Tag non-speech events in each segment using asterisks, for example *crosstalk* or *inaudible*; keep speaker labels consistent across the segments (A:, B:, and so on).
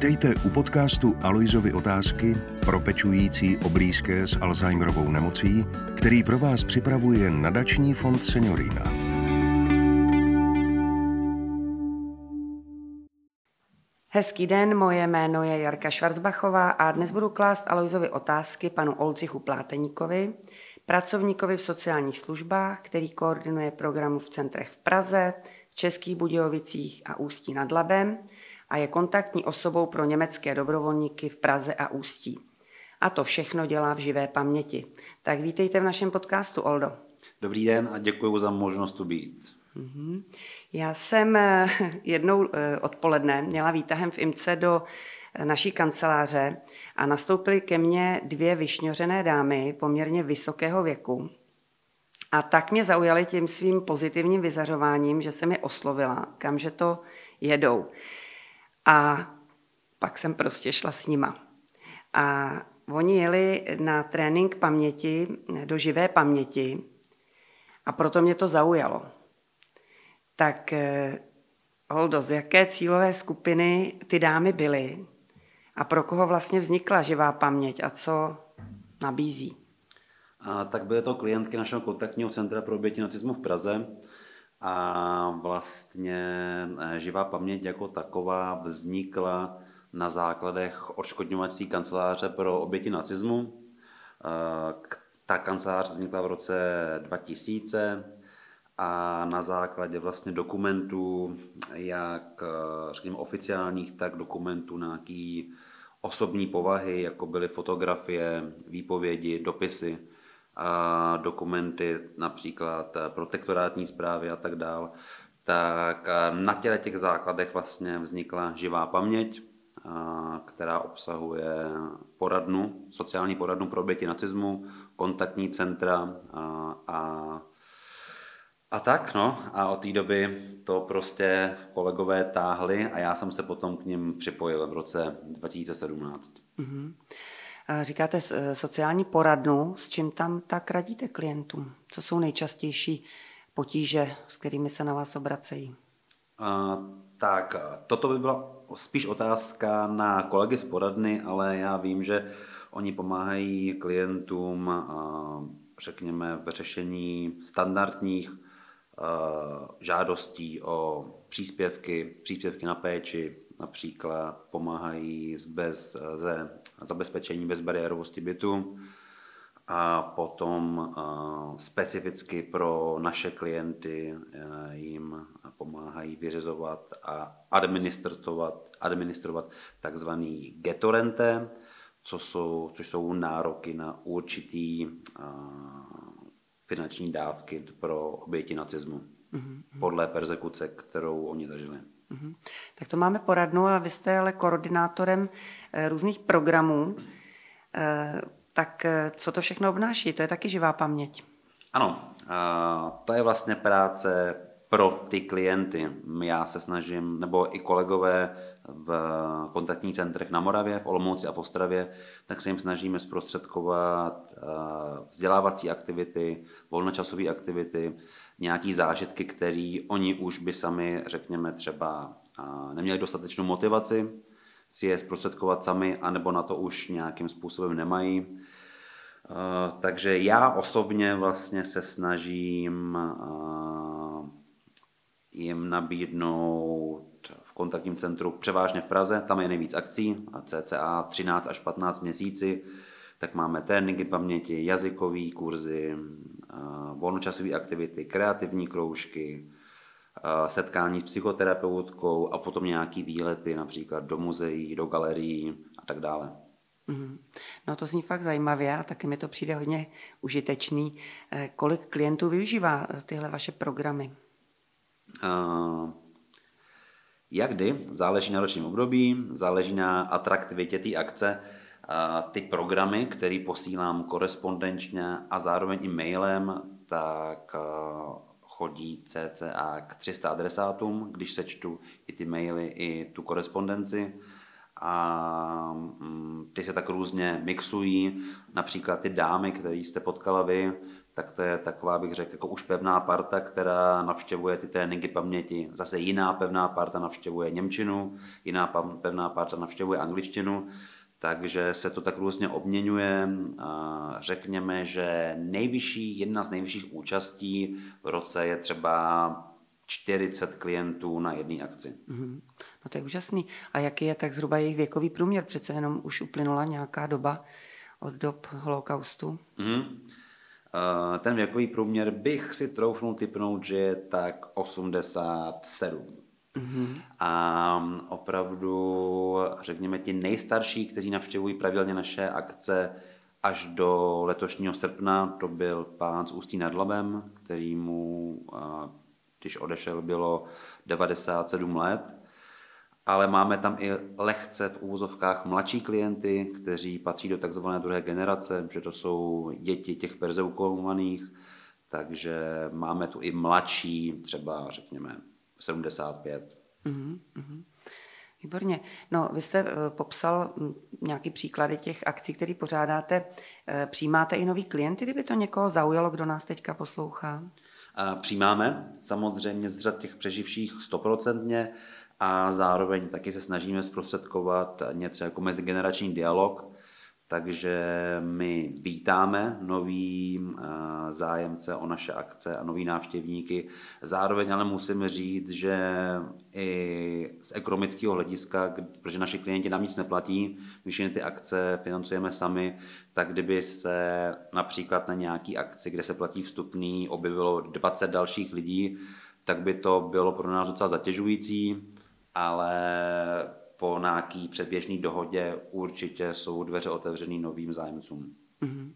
A: Vítejte u podcastu Aloizovy otázky pro pečující o blízké s Alzheimerovou nemocí, který pro vás připravuje nadační fond Seniorina.
B: Hezký den, moje jméno je Jarka Švarcbachová a dnes budu klást Aloizovi otázky panu Oldřichu Pláteníkovi, pracovníkovi v sociálních službách, který koordinuje programu v centrech v Praze, Českých Budějovicích a Ústí nad Labem a je kontaktní osobou pro německé dobrovolníky v Praze a Ústí. A to všechno dělá v živé paměti. Tak vítejte v našem podcastu, Oldo.
C: Dobrý den a děkuji za možnost tu být.
B: Mm-hmm. Já jsem eh, *laughs* jednou eh, odpoledne měla výtahem v IMCE do eh, naší kanceláře a nastoupily ke mně dvě vyšňořené dámy poměrně vysokého věku. A tak mě zaujaly tím svým pozitivním vyzařováním, že jsem je oslovila, kamže to jedou. A pak jsem prostě šla s nima. A oni jeli na trénink paměti, do živé paměti a proto mě to zaujalo. Tak eh, Holdo, z jaké cílové skupiny ty dámy byly a pro koho vlastně vznikla živá paměť a co nabízí?
C: A tak byly to klientky našeho kontaktního centra pro oběti nacismu v Praze a vlastně eh, živá paměť jako taková vznikla na základech odškodňovací kanceláře pro oběti nacismu. Eh, ta kancelář vznikla v roce 2000 a na základě vlastně dokumentů, jak eh, řekněme oficiálních, tak dokumentů nějaký osobní povahy, jako byly fotografie, výpovědi, dopisy, a dokumenty, například protektorátní zprávy a tak dále, tak na těle těch základech vlastně vznikla živá paměť, která obsahuje poradnu, sociální poradnu pro oběti nacismu, kontaktní centra a, a a tak, no, a od té doby to prostě kolegové táhli a já jsem se potom k ním připojil v roce 2017. Mm-hmm.
B: Říkáte eh, sociální poradnu, s čím tam tak radíte klientům? Co jsou nejčastější potíže, s kterými se na vás obracejí?
C: A, tak, toto by byla spíš otázka na kolegy z poradny, ale já vím, že oni pomáhají klientům, řekněme, v řešení standardních žádostí o příspěvky, příspěvky na péči, například pomáhají bez, ze zabezpečení bezbariérovosti bytu a potom specificky pro naše klienty jim pomáhají vyřizovat a administrovat, administrovat takzvaný getorente, co jsou, což jsou nároky na určitý finanční dávky pro oběti nacismu mm-hmm. podle persekuce, kterou oni zažili. Mm-hmm.
B: Tak to máme poradnu, a vy jste ale koordinátorem e, různých programů. E, tak e, co to všechno obnáší? To je taky živá paměť.
C: Ano, to je vlastně práce pro ty klienty. Já se snažím, nebo i kolegové v kontaktních centrech na Moravě, v Olomouci a v Ostravě, tak se jim snažíme zprostředkovat eh, vzdělávací aktivity, volnočasové aktivity, nějaký zážitky, které oni už by sami, řekněme, třeba neměli dostatečnou motivaci si je zprostředkovat sami, anebo na to už nějakým způsobem nemají. Takže já osobně vlastně se snažím jim nabídnout v kontaktním centru převážně v Praze, tam je nejvíc akcí, a cca 13 až 15 měsíci, tak máme tréninky paměti, jazykové kurzy, volnočasové aktivity, kreativní kroužky, setkání s psychoterapeutkou a potom nějaký výlety, například do muzeí, do galerií a tak dále.
B: Mhm. No to zní fakt zajímavě a taky mi to přijde hodně užitečný. Eh, kolik klientů využívá eh, tyhle vaše programy?
C: Uh, jak kdy, záleží na ročním období, záleží na atraktivitě té akce. Ty programy, které posílám korespondenčně a zároveň i mailem, tak uh, chodí cca k 300 adresátům, když sečtu i ty maily, i tu korespondenci a mm, ty se tak různě mixují. Například ty dámy, které jste potkala vy, tak to je taková, bych řekl, jako už pevná parta, která navštěvuje ty tréninky paměti. Zase jiná pevná parta navštěvuje Němčinu, jiná pevná parta navštěvuje angličtinu, takže se to tak různě obměňuje. Řekněme, že nejvyšší, jedna z nejvyšších účastí v roce je třeba 40 klientů na jedné akci. Mm-hmm.
B: No to je úžasný. A jaký je tak zhruba jejich věkový průměr? Přece jenom už uplynula nějaká doba od dob holokaustu. Mm-hmm.
C: Ten věkový průměr bych si troufnul typnout, že je tak 87. Mm-hmm. A opravdu, řekněme, ti nejstarší, kteří navštěvují pravidelně naše akce až do letošního srpna, to byl pán z Ústí nad Labem, který mu, když odešel, bylo 97 let ale máme tam i lehce v úvozovkách mladší klienty, kteří patří do takzvané druhé generace, že to jsou děti těch perzeukolovaných, takže máme tu i mladší, třeba řekněme 75. Mm-hmm.
B: Výborně. No, vy jste uh, popsal m, nějaký příklady těch akcí, které pořádáte. Uh, přijímáte i nový klienty, kdyby to někoho zaujalo, kdo nás teďka poslouchá?
C: Uh, přijímáme, samozřejmě z řad těch přeživších stoprocentně a zároveň taky se snažíme zprostředkovat něco jako mezigenerační dialog, takže my vítáme nový eh, zájemce o naše akce a nový návštěvníky. Zároveň ale musím říct, že i z ekonomického hlediska, protože naši klienti nám nic neplatí, my všechny ty akce financujeme sami, tak kdyby se například na nějaký akci, kde se platí vstupný, objevilo 20 dalších lidí, tak by to bylo pro nás docela zatěžující ale po nějaký předběžné dohodě určitě jsou dveře otevřený novým zájemcům. Mm-hmm.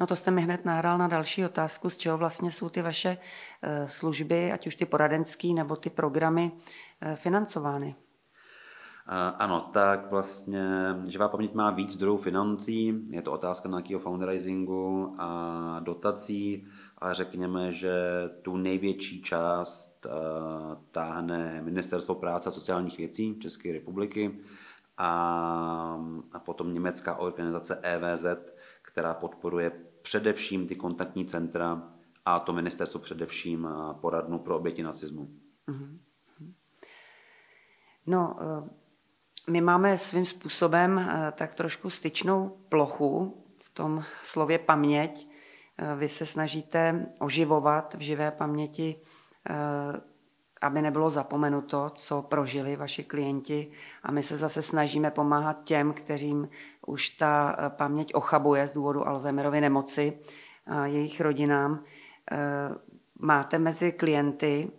B: No to jste mi hned nahrál na další otázku, z čeho vlastně jsou ty vaše eh, služby, ať už ty poradenské nebo ty programy eh, financovány?
C: Ano, tak vlastně živá paměť má víc zdrojů financí, je to otázka nějakého fundraisingu a dotací a řekněme, že tu největší část uh, táhne Ministerstvo práce a sociálních věcí České republiky a, a potom německá organizace EVZ, která podporuje především ty kontaktní centra a to ministerstvo především eh, poradnu pro oběti nacismu. Mm-hmm.
B: No, eh, my máme svým způsobem tak trošku styčnou plochu v tom slově paměť, vy se snažíte oživovat v živé paměti, eh, aby nebylo zapomenuto, co prožili vaši klienti a my se zase snažíme pomáhat těm, kterým už ta eh, paměť ochabuje z důvodu Alzheimerovy nemoci, a jejich rodinám. Eh, máte mezi klienty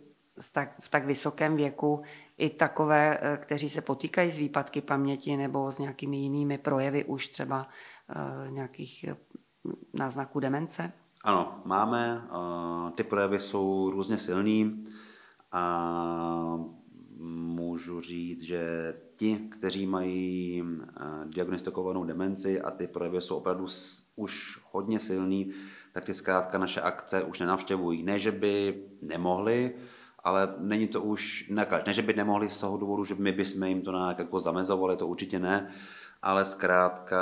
B: v tak vysokém věku i takové, kteří se potýkají s výpadky paměti nebo s nějakými jinými projevy už třeba nějakých náznaků demence?
C: Ano, máme. Ty projevy jsou různě silný a můžu říct, že ti, kteří mají diagnostikovanou demenci a ty projevy jsou opravdu už hodně silný, tak ty zkrátka naše akce už nenavštěvují. Ne, že by nemohli, ale není to už, ne, ne že by nemohli z toho důvodu, že my bychom jim to nějak jako zamezovali, to určitě ne, ale zkrátka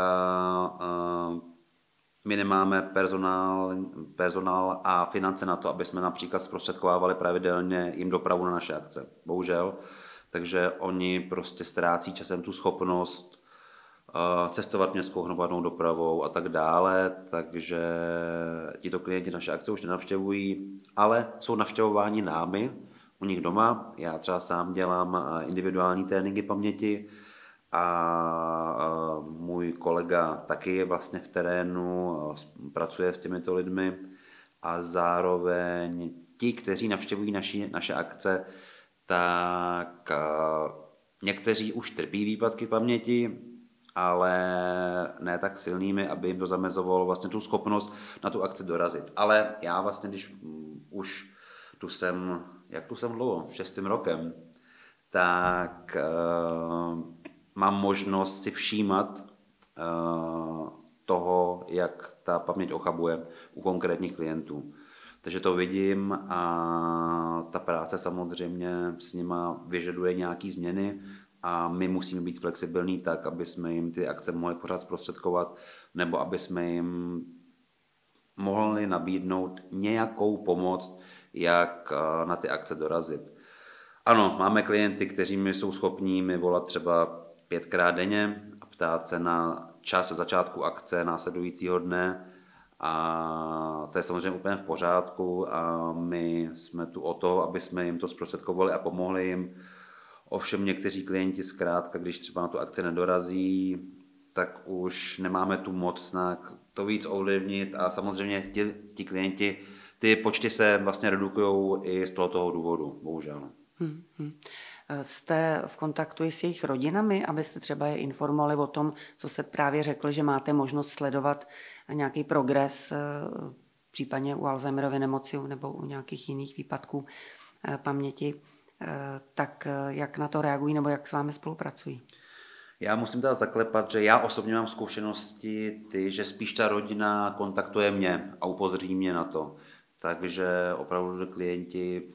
C: my nemáme personál, personál a finance na to, aby jsme například zprostředkovávali pravidelně jim dopravu na naše akce. Bohužel. Takže oni prostě ztrácí časem tu schopnost uh, cestovat městskou hromadnou dopravou a tak dále, takže tito klienti naše akce už nenavštěvují, ale jsou navštěvováni námi u nich doma. Já třeba sám dělám individuální tréninky paměti, a můj kolega taky je vlastně v terénu, pracuje s těmito lidmi. A zároveň ti, kteří navštěvují naši, naše akce, tak někteří už trpí výpadky paměti, ale ne tak silnými, aby jim to zamezovalo vlastně tu schopnost na tu akci dorazit. Ale já vlastně, když už tu jsem, jak tu jsem dlouho, šestým rokem, tak mám možnost si všímat uh, toho, jak ta paměť ochabuje u konkrétních klientů. Takže to vidím a ta práce samozřejmě s nima vyžaduje nějaké změny a my musíme být flexibilní tak, aby jsme jim ty akce mohli pořád zprostředkovat, nebo aby jsme jim mohli nabídnout nějakou pomoc, jak eh, na ty akce dorazit. Ano, máme klienty, kteří mi jsou schopní mi volat třeba pětkrát denně a ptát se na čas začátku akce následujícího dne a to je samozřejmě úplně v pořádku a my jsme tu o to, aby jsme jim to zprostředkovali a pomohli jim. Ovšem někteří klienti zkrátka, když třeba na tu akci nedorazí, tak už nemáme tu moc na to víc ovlivnit a samozřejmě ti, ti klienti, ty počty se vlastně redukují i z tohoto důvodu, bohužel. Hmm, hmm.
B: Jste v kontaktu i s jejich rodinami, abyste třeba je informovali o tom, co se právě řekl, že máte možnost sledovat nějaký progres, eh, případně u Alzheimerovy nemoci nebo u nějakých jiných výpadků eh, paměti, eh, tak jak na to reagují nebo jak s vámi spolupracují?
C: Já musím teda zaklepat, že já osobně mám zkušenosti ty, že spíš ta rodina kontaktuje mě a upozorní mě na to. Takže opravdu klienti,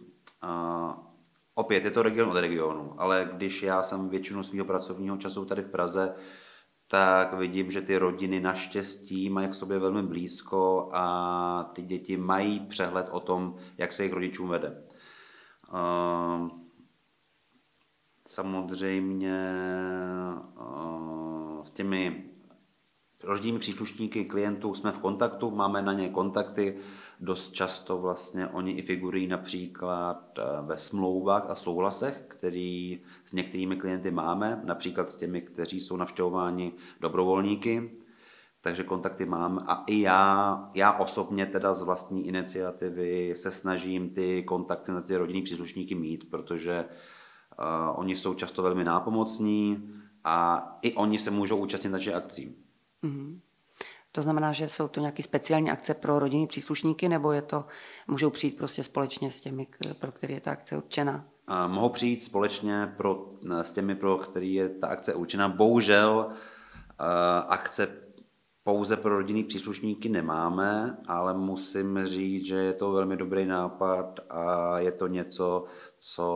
C: opět je to region od regionu, ale když já jsem většinu svého pracovního času tady v Praze, tak vidím, že ty rodiny naštěstí mají k sobě velmi blízko a ty děti mají přehled o tom, jak se jejich rodičům vede. Uh, samozřejmě uh, s těmi rodinnými příslušníky klientů jsme v kontaktu, máme na ně kontakty, dost často vlastně oni i figurují například eh, ve smlouvách a souhlasech, který s některými klienty máme, například s těmi, kteří jsou navštěvováni dobrovolníky, takže kontakty mám a i já, já osobně teda z vlastní iniciativy se snažím ty kontakty na ty rodinní příslušníky mít, protože uh, oni jsou často velmi nápomocní a i oni se můžou účastnit na akcí. Mm-hmm.
B: To znamená, že jsou to nějaké speciální akce pro rodinní příslušníky, nebo je to, můžou přijít prostě společně s těmi, pro které je ta akce určena?
C: A mohou přijít společně pro, s těmi, pro který je ta akce určena. Bohužel akce pouze pro rodinný příslušníky nemáme, ale musím říct, že je to velmi dobrý nápad a je to něco, co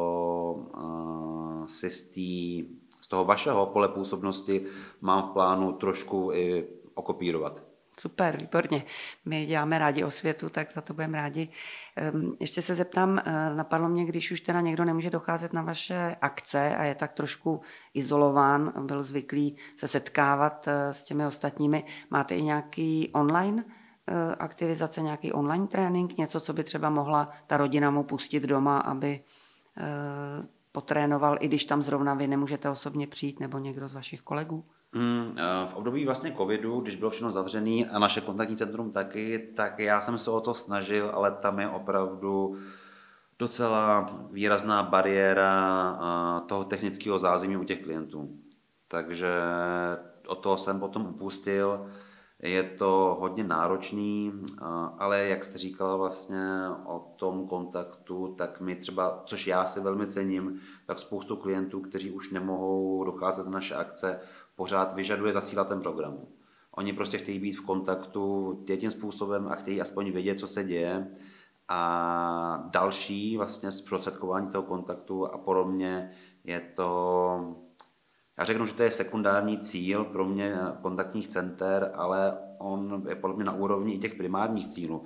C: si z, tý, z toho vašeho pole působnosti mám v plánu trošku i okopírovat.
B: Super, výborně. My děláme rádi o světu, tak za to budeme rádi. Ehm, ještě se zeptám, eh, napadlo mě, když už teda někdo nemůže docházet na vaše akce a je tak trošku izolován, byl zvyklý se setkávat eh, s těmi ostatními, máte i nějaký online eh, aktivizace, nějaký online trénink, něco, co by třeba mohla ta rodina mu pustit doma, aby potrénoval, i když tam zrovna vy nemůžete osobně přijít, nebo někdo z vašich kolegů?
C: Mm, v období vlastně covidu, když bylo všechno zavřené a naše kontaktní centrum taky, tak já jsem se o to snažil, ale tam je opravdu docela výrazná bariéra toho technického zázemí u těch klientů. Takže o toho jsem potom upustil. Je to hodně náročný, ale jak jste říkala vlastně o tom kontaktu, tak mi třeba, což já si velmi cením, tak spoustu klientů, kteří už nemohou docházet na naše akce, pořád vyžaduje zasílat ten program. Oni prostě chtějí být v kontaktu tím způsobem a chtějí aspoň vědět, co se děje. A další vlastně zprostředkování toho kontaktu a mě je to, já řeknu, že to je sekundární cíl pro mě kontaktních center, ale on je podle mě na úrovni i těch primárních cílů.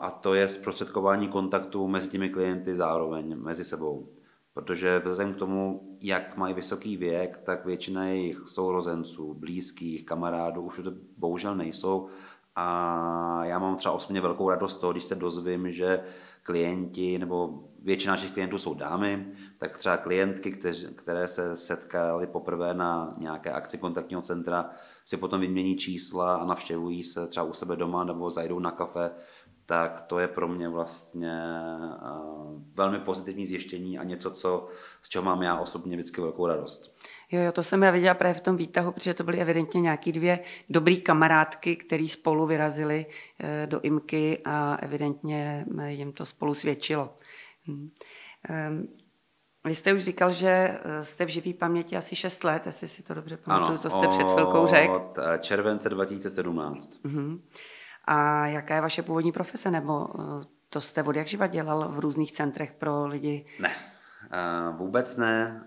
C: A to je zprostředkování kontaktu mezi těmi klienty zároveň, mezi sebou protože vzhledem k tomu, jak mají vysoký věk, tak většina jejich sourozenců, blízkých, kamarádů už to bohužel nejsou. A já mám třeba osobně velkou radost toho, když se dozvím, že klienti nebo většina našich klientů jsou dámy, tak třeba klientky, které se setkaly poprvé na nějaké akci kontaktního centra, si potom vymění čísla a navštěvují se třeba u sebe doma nebo zajdou na kafe tak to je pro mě vlastně velmi pozitivní zjištění a něco, co, z čeho mám já osobně vždycky velkou radost.
B: Jo, jo, to jsem já viděla právě v tom výtahu, protože to byly evidentně nějaký dvě dobrý kamarádky, které spolu vyrazili e, do IMKY a evidentně jim to spolu svědčilo. Hm. Ehm, vy jste už říkal, že e, jste v živý paměti asi 6 let, jestli si to dobře pamatuju, co jste před chvilkou řekl.
C: Od e, července 2017. Uh-huh.
B: A jaká je vaše původní profese, nebo eh, to jste od jak živa dělal v různých centrech pro lidi?
C: Ne, vůbec ne.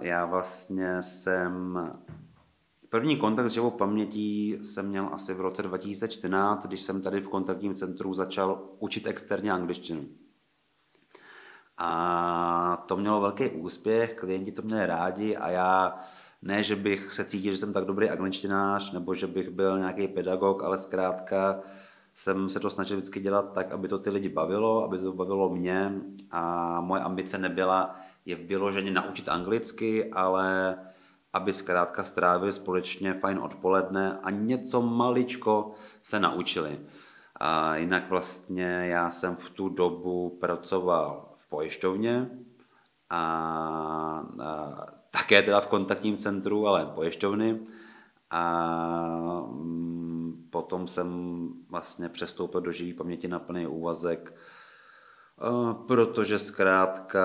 C: Já vlastně jsem První kontakt s živou pamětí jsem měl asi v roce 2014, když jsem tady v kontaktním centru začal učit externě angličtinu. A to mělo velký úspěch, klienti to měli rádi a já ne, že bych se cítil, že jsem tak dobrý angličtinář, nebo že bych byl nějaký pedagog, ale zkrátka jsem se to snažil vždycky dělat tak, aby to ty lidi bavilo, aby to bavilo mě a moje ambice nebyla je vyloženě naučit anglicky, ale aby zkrátka strávili společně fajn odpoledne a něco maličko se naučili. A jinak vlastně já jsem v tu dobu pracoval v pojišťovně a, a také teda v kontaktním centru, ale pojišťovny. A mm, potom jsem vlastně přestoupil do živý paměti na plný úvazek, protože zkrátka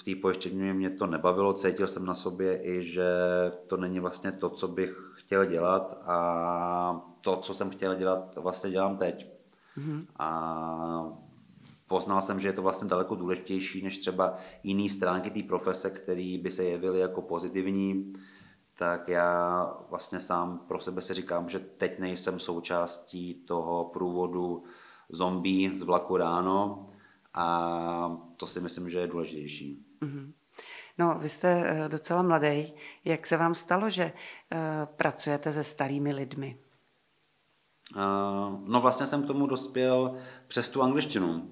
C: v té pojištění mě to nebavilo, cítil jsem na sobě i, že to není vlastně to, co bych chtěl dělat a to, co jsem chtěl dělat, vlastně dělám teď. Mm-hmm. A poznal jsem, že je to vlastně daleko důležitější než třeba jiné stránky té profese, které by se jevily jako pozitivní, tak já vlastně sám pro sebe si říkám, že teď nejsem součástí toho průvodu zombie z vlaku ráno a to si myslím, že je důležitější. Mm-hmm.
B: No, vy jste eh, docela mladý. Jak se vám stalo, že uh, pracujete se starými lidmi?
C: Uh, no vlastně jsem k tomu dospěl přes tu angličtinu.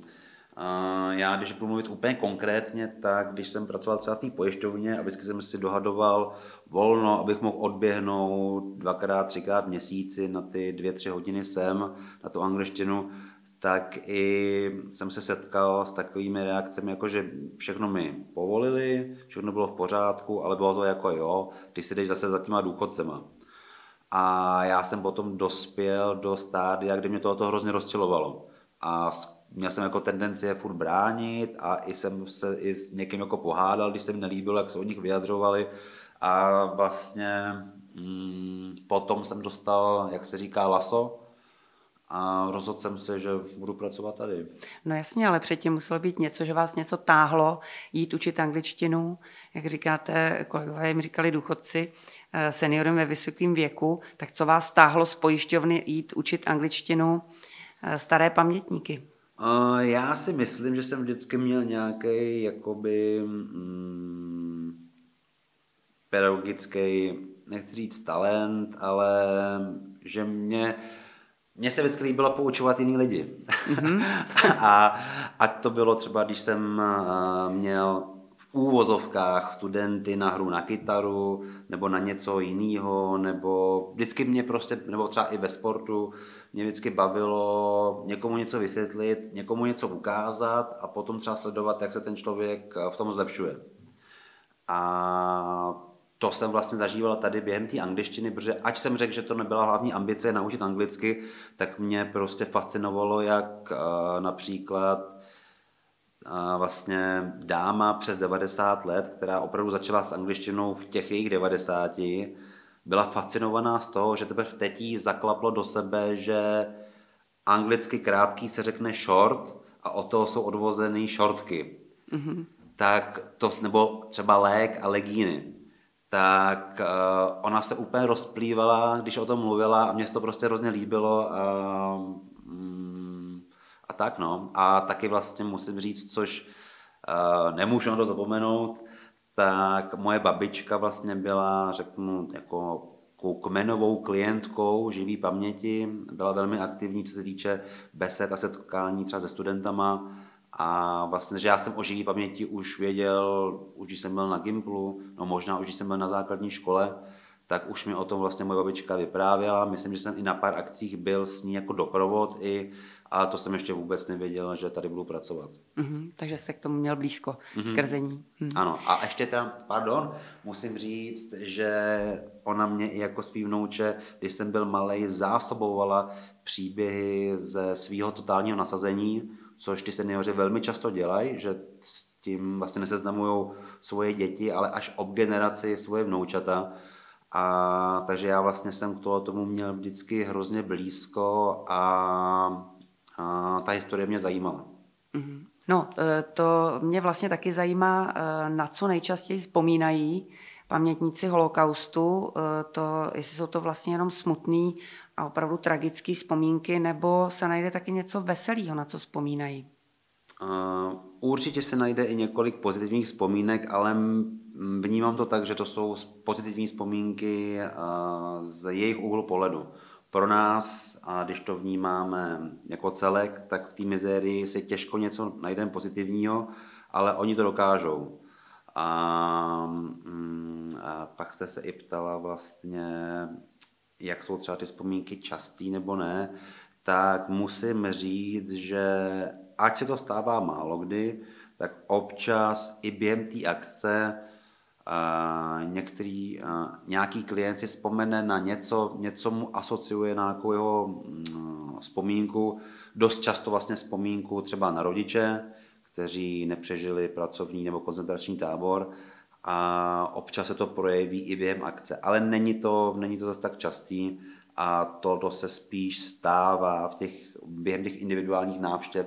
C: Já, když budu mluvit úplně konkrétně, tak když jsem pracoval třeba v té pojišťovně a vždycky jsem si dohadoval volno, abych mohl odběhnout dvakrát, třikrát měsíci na ty dvě, tři hodiny sem, na tu angličtinu, tak i jsem se setkal s takovými reakcemi, jako že všechno mi povolili, všechno bylo v pořádku, ale bylo to jako jo, ty si jdeš zase za těma důchodcema. A já jsem potom dospěl do stádia, kdy mě to hrozně rozčilovalo. A měl jsem jako tendenci je furt bránit a i jsem se i s někým jako pohádal, když se mi nelíbilo, jak se o nich vyjadřovali a vlastně mm, potom jsem dostal, jak se říká, laso a rozhodl jsem se, že budu pracovat tady.
B: No jasně, ale předtím muselo být něco, že vás něco táhlo, jít učit angličtinu, jak říkáte, kolegové jim říkali důchodci, eh, seniorům ve vysokém věku, tak co vás táhlo z pojišťovny jít učit angličtinu eh, staré pamětníky?
C: Já si myslím, že jsem vždycky měl nějaký jakoby mm, pedagogický, nechci říct talent, ale že mě, mně se vždycky líbilo poučovat jiný lidi. Mm-hmm. *laughs* a ať to bylo třeba, když jsem měl úvozovkách studenty na hru na kytaru nebo na něco jiného, nebo vždycky mě prostě, nebo třeba i ve sportu, mě vždycky bavilo někomu něco vysvětlit, někomu něco ukázat a potom třeba sledovat, jak se ten člověk v tom zlepšuje. A to jsem vlastně zažíval tady během té angličtiny, protože ať jsem řekl, že to nebyla hlavní ambice naučit anglicky, tak mě prostě fascinovalo, jak například vlastně dáma přes 90 let, která opravdu začala s angličtinou v těch jejich 90, byla fascinovaná z toho, že teprve teď jí zaklaplo do sebe, že anglicky krátký se řekne short a od toho jsou odvozený shortky. Mm-hmm. Tak to, nebo třeba lék a legíny. Tak uh, ona se úplně rozplývala, když o tom mluvila a mně se to prostě hrozně líbilo. Uh, a tak no. A taky vlastně musím říct, což uh, nemůžu na to zapomenout, tak moje babička vlastně byla, řeknu, jako kmenovou klientkou živý paměti, byla velmi aktivní, co se týče besed a setkání třeba se studentama. A vlastně, že já jsem o živý paměti už věděl, už když jsem byl na Gimplu, no možná už když jsem byl na základní škole, tak už mi o tom vlastně moje babička vyprávěla. Myslím, že jsem i na pár akcích byl s ní jako doprovod i a to jsem ještě vůbec nevěděl, že tady budu pracovat.
B: Mm-hmm, takže jste k tomu měl blízko, mm-hmm. skrzení.
C: Mm. Ano, a ještě tam, pardon, musím říct, že ona mě i jako svý vnouče, když jsem byl malý, zásobovala příběhy ze svého totálního nasazení, což ty seniori velmi často dělají, že s tím vlastně neseznamují svoje děti, ale až ob generaci svoje vnoučata. A takže já vlastně jsem k tomu měl vždycky hrozně blízko a a ta historie mě zajímala.
B: No, e, to mě vlastně taky zajímá, e, na co nejčastěji vzpomínají pamětníci holokaustu, eh, to, jestli jsou to vlastně jenom smutný a opravdu tragické vzpomínky, nebo se najde taky něco veselého, na co vzpomínají?
C: Uh, určitě se najde i několik pozitivních vzpomínek, ale vnímám to tak, že to jsou pozitivní vzpomínky uh, z jejich úhlu pohledu. Pro nás, a když to vnímáme jako celek, tak v té mizérii se těžko něco najdeme pozitivního, ale oni to dokážou. A, mm, a pak jste se i ptala vlastně, jak jsou třeba ty vzpomínky častý nebo ne, tak musím říct, že ať se to stává málo kdy, tak občas i během té akce některý, nějaký klient si vzpomene na něco, něco mu asociuje na nějakou jeho uh, vzpomínku, dost často vlastně vzpomínku třeba na rodiče, kteří nepřežili pracovní nebo koncentrační tábor a občas se to projeví i během akce, ale není to, není to zase tak častý a to se spíš stává v těch, během těch individuálních návštěv,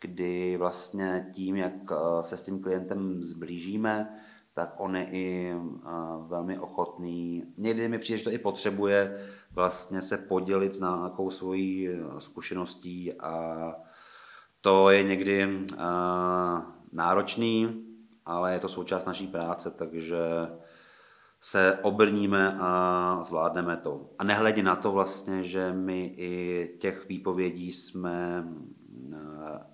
C: kdy vlastně tím, jak eh, se s tím klientem zblížíme, tak on je i velmi ochotný. Někdy mi přijde, že to i potřebuje vlastně se podělit s nějakou svojí zkušeností a to je někdy náročný, ale je to součást naší práce, takže se obrníme a zvládneme to. A nehledě na to vlastně, že my i těch výpovědí jsme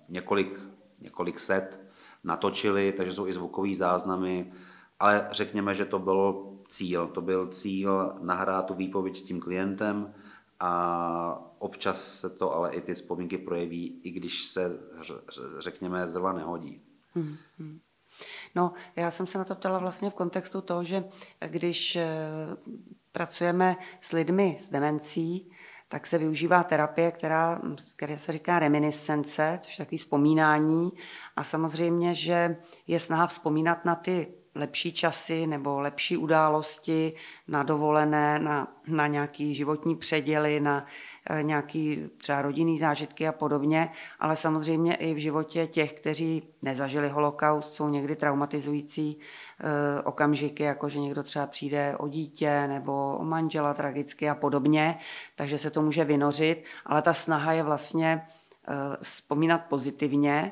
C: několik, několik set natočili, takže jsou i zvukové záznamy, ale řekněme, že to byl cíl. To byl cíl nahrát tu výpověď s tím klientem a občas se to ale i ty vzpomínky projeví, i když se, řekněme, zrovna nehodí. Hmm, hmm.
B: No, já jsem se na to ptala vlastně v kontextu toho, že když eh, pracujeme s lidmi s demencí, tak se využívá terapie, která, která se říká reminiscence, což je takový vzpomínání. A samozřejmě, že je snaha vzpomínat na ty lepší časy nebo lepší události na dovolené, na, na nějaký životní předěly, na e, nějaký třeba rodinný zážitky a podobně, ale samozřejmě i v životě těch, kteří nezažili holokaust, jsou někdy traumatizující e, okamžiky, jako že někdo třeba přijde o dítě nebo o manžela tragicky a podobně, takže se to může vynořit, ale ta snaha je vlastně e, vzpomínat pozitivně,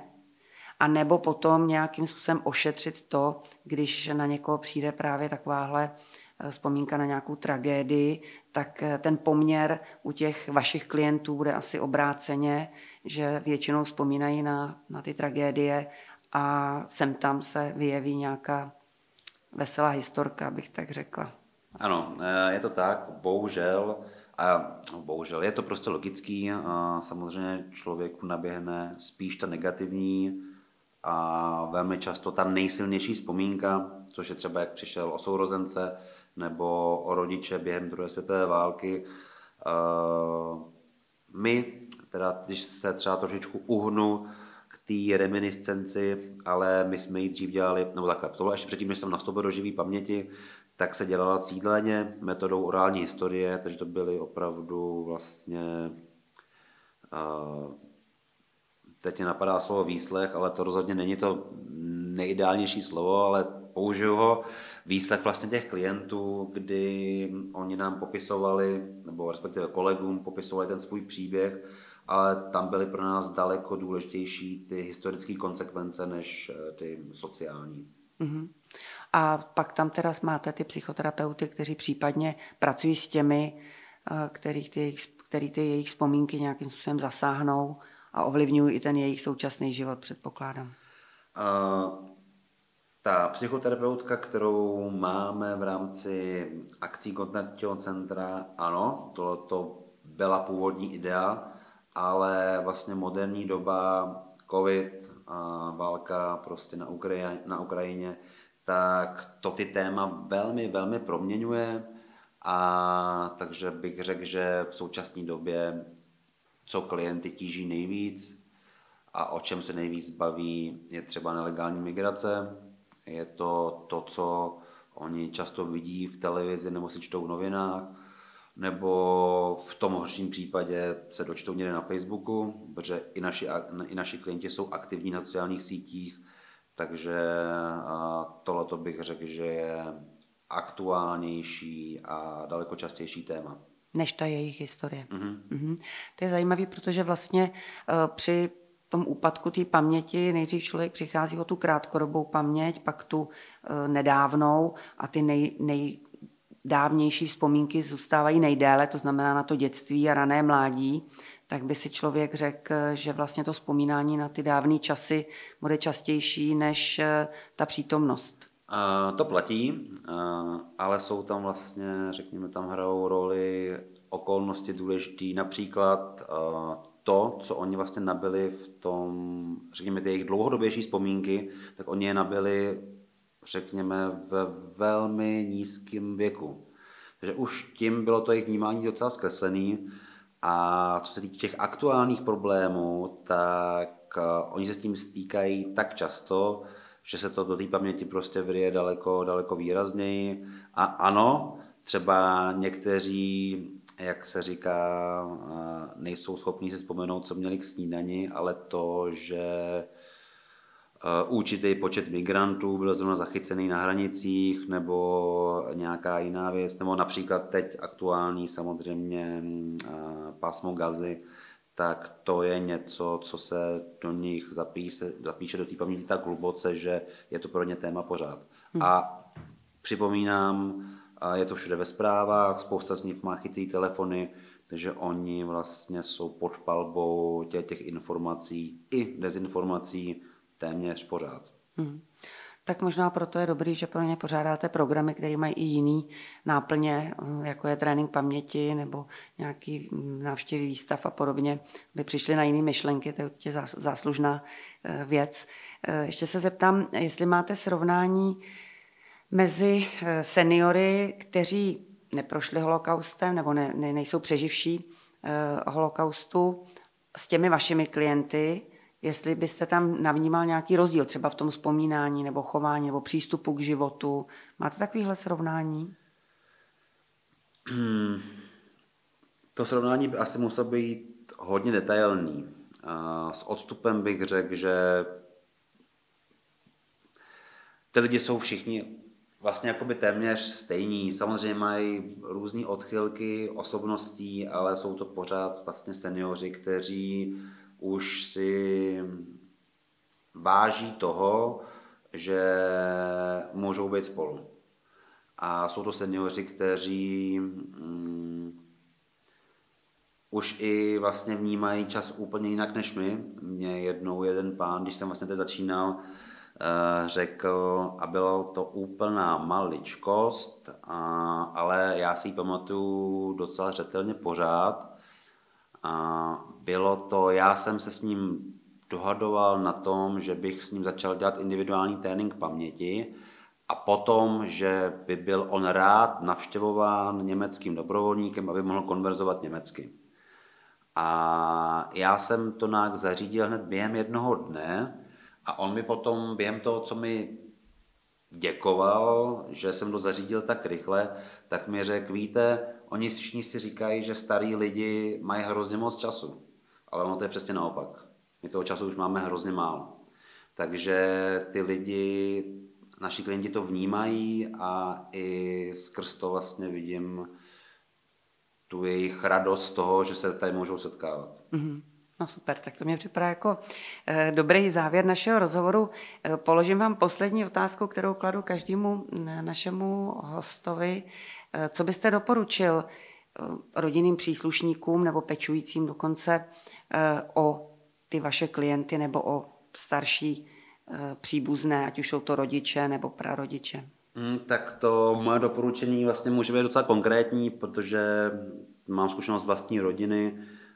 B: a nebo potom nějakým způsobem ošetřit to, když na někoho přijde právě takováhle eh, vzpomínka na nějakou tragédii, tak eh, ten poměr u těch vašich klientů bude asi obráceně, že většinou vzpomínají na, na ty tragédie a sem tam se vyjeví nějaká veselá historka, bych tak řekla.
C: Ano, eh, je to tak, bohužel, a bohužel je to prostě logický, samozřejmě člověku naběhne spíš ta negativní a velmi často ta nejsilnější vzpomínka, což je třeba jak přišel o sourozence nebo o rodiče během druhé světové války. Eh, my, teda, když se třeba trošičku uhnu k té reminiscenci, ale my jsme ji dřív dělali, nebo takhle, to bylo ještě předtím, než jsem nastoupil do živý paměti, tak se dělala cíleně metodou orální historie, takže to byly opravdu vlastně uh, teď mě napadá slovo výslech, ale to rozhodně není to nejideálnější slovo, ale použiju ho, výslech vlastně těch klientů, kdy oni nám popisovali, nebo respektive kolegům popisovali ten svůj příběh, ale tam byly pro nás daleko důležitější ty historické konsekvence než eh, ty sociální. Mm-hmm.
B: A pak tam teda máte ty psychoterapeuty, kteří případně pracují s těmi, eh, který ty který ty jejich vzpomínky nějakým způsobem zasáhnou a ovlivňují i ten jejich současný život, předpokládám.
C: Uh, ta psychoterapeutka, kterou máme v rámci akcí kontaktního centra, ano, to, to byla původní idea, ale vlastně moderní doba, covid, a válka prostě na, Ukrajině, na Ukrajině, tak to ty téma velmi, velmi proměňuje a takže bych řekl, že v současné době co klienty tíží nejvíc a o čem se nejvíc baví, je třeba nelegální migrace. Je to to, co oni často vidí v televizi nebo si čtou v novinách, nebo v tom horším případě se dočtou někde na Facebooku, protože i naši, i naši klienti jsou aktivní na sociálních sítích, takže tohle bych řekl, že je aktuálnější a daleko častější téma.
B: Než ta jejich historie. Mm-hmm. Mm-hmm. To je zajímavé, protože vlastně uh, při tom úpadku té paměti nejdřív člověk přichází o tu krátkodobou paměť, pak tu uh, nedávnou a ty nej, nejdávnější vzpomínky zůstávají nejdéle, to znamená na to dětství a rané mládí, tak by si člověk řekl, že vlastně to vzpomínání na ty dávné časy bude častější než uh, ta přítomnost.
C: To platí, ale jsou tam vlastně, řekněme, tam hrajou roli okolnosti důležité, například to, co oni vlastně nabili v tom, řekněme, ty jejich dlouhodobější vzpomínky, tak oni je nabili, řekněme, ve velmi nízkém věku. Takže už tím bylo to jejich vnímání docela zkreslený. A co se týče těch aktuálních problémů, tak oni se s tím stýkají tak často, že se to do té paměti prostě vyje daleko, daleko výrazněji. A ano, třeba někteří, jak se říká, nejsou schopni si vzpomenout, co měli k snídani, ale to, že určitý počet migrantů byl zrovna zachycený na hranicích nebo nějaká jiná věc, nebo například teď aktuální samozřejmě pásmo gazy, tak to je něco, co se do nich zapíše, zapíše do té paměti tak hluboce, že je to pro ně téma pořád. Hmm. A připomínám, je to všude ve zprávách, spousta z nich má chytrý telefony, takže oni vlastně jsou pod palbou těch, těch informací i dezinformací téměř pořád. Hmm
B: tak možná proto je dobrý, že pro ně pořádáte programy, které mají i jiný náplně, eh, jako je trénink paměti nebo nějaký mm, návštěvy výstav a podobně, by přišli na jiné myšlenky, to je určitě záslužná eh, věc. Eh, ještě se zeptám, jestli máte srovnání mezi seniory, kteří neprošli holokaustem nebo ne, ne, nejsou přeživší holokaustu, s těmi vašimi klienty, jestli byste tam navnímal nějaký rozdíl, třeba v tom vzpomínání nebo chování nebo přístupu k životu. Máte takovýhle srovnání?
C: Hmm. To srovnání by asi muselo být hodně detailní. S odstupem bych řekl, že ty lidi jsou všichni vlastně jakoby téměř stejní. Samozřejmě mají různé odchylky osobností, ale jsou to pořád vlastně seniori, kteří už si váží toho, že můžou být spolu. A jsou to seniori, kteří mm, už i vlastně vnímají čas úplně jinak než my. Mě jednou jeden pán, když jsem vlastně teď začínal, eh, řekl, a bylo to úplná maličkost, a, ale já si ji pamatuju docela řetelně pořád. A bylo to, já jsem se s ním dohadoval na tom, že bych s ním začal dělat individuální trénink paměti a potom, že by byl on rád navštěvován německým dobrovolníkem, aby mohl konverzovat německy. A já jsem to nějak zařídil hned během jednoho dne a on mi potom během toho, co mi děkoval, že jsem to zařídil tak rychle, tak mi řekl, víte, oni všichni si říkají, že starí lidi mají hrozně moc času ale ono to je přesně naopak. My toho času už máme hrozně málo. Takže ty lidi, naši klienti to vnímají a i skrz to vlastně vidím tu jejich radost z toho, že se tady můžou setkávat.
B: Mm-hmm. No super, tak to mě připadá jako e, dobrý závěr našeho rozhovoru. E, položím vám poslední otázku, kterou kladu každému našemu hostovi. E, co byste doporučil rodinným příslušníkům nebo pečujícím dokonce o ty vaše klienty nebo o starší eh, příbuzné, ať už jsou to rodiče nebo prarodiče?
C: Hmm, tak to moje doporučení vlastně může být docela konkrétní, protože mám zkušenost vlastní rodiny.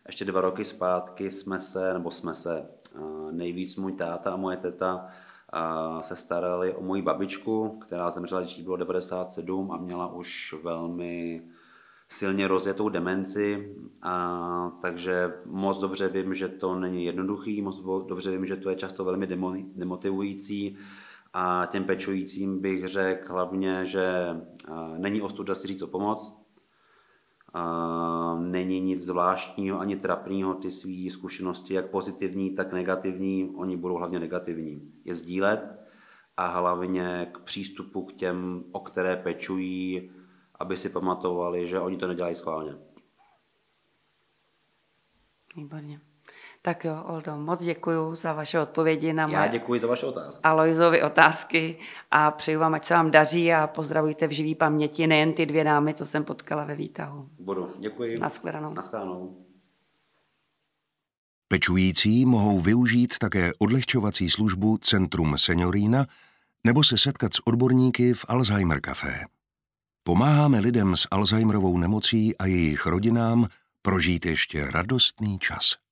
C: Ještě dva roky zpátky jsme se, nebo jsme se, eh, nejvíc můj táta a moje teta se starali o moji babičku, která zemřela, když bylo 97 a měla už velmi silně rozjetou demenci, a, takže moc dobře vím, že to není jednoduchý, moc dobře vím, že to je často velmi demotivující a těm pečujícím bych řekl hlavně, že není ostuda si říct o pomoc, a není nic zvláštního ani trapného, ty své zkušenosti, jak pozitivní, tak negativní, oni budou hlavně negativní. Je sdílet a hlavně k přístupu k těm, o které pečují, aby si pamatovali, že oni to nedělají schválně.
B: Výborně. Tak jo, Oldo, moc děkuji za vaše odpovědi na
C: Já
B: moje
C: děkuji za vaše otázky.
B: Alojzovy otázky a přeju vám, ať se vám daří a pozdravujte v živý paměti nejen ty dvě dámy, to jsem potkala ve výtahu.
C: Budu. Děkuji.
B: Naschledanou.
C: Naschledanou.
A: Pečující mohou využít také odlehčovací službu Centrum Seniorína nebo se setkat s odborníky v Alzheimer Café. Pomáháme lidem s Alzheimerovou nemocí a jejich rodinám prožít ještě radostný čas.